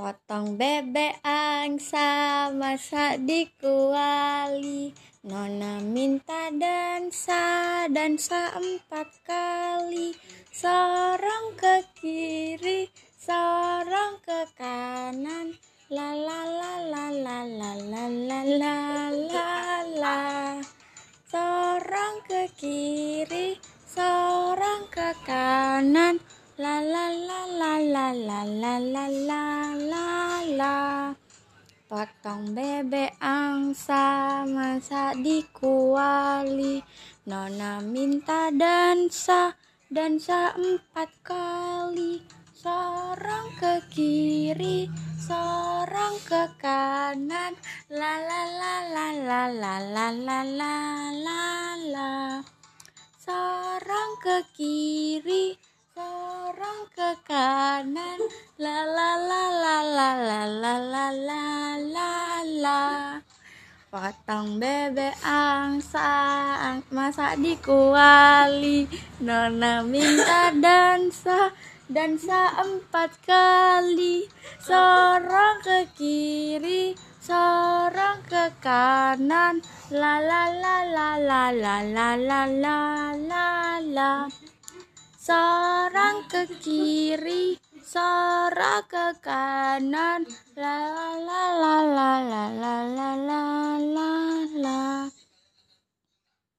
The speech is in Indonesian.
Potong bebek angsa masak di kuali. Nona minta dansa, dansa empat kali. Sorong ke kiri, sorong ke kanan. La la la la la la la la la la la. Sorong ke kiri, sorong ke kanan La la la la la la la la la la la Potong bebek angsa masak di kuali Nona minta dansa dansa empat kali Sorong ke kiri sorong ke kanan La la la la la la la la la la la Sorong ke kiri ke kanan La la la la la la la la la la Potong bebek angsa masak di kuali Nona minta dansa dansa empat kali Sorong ke kiri sorong ke kanan La la la la la la la la la la la ke kiri sorong ke kanan. La la la la la la la la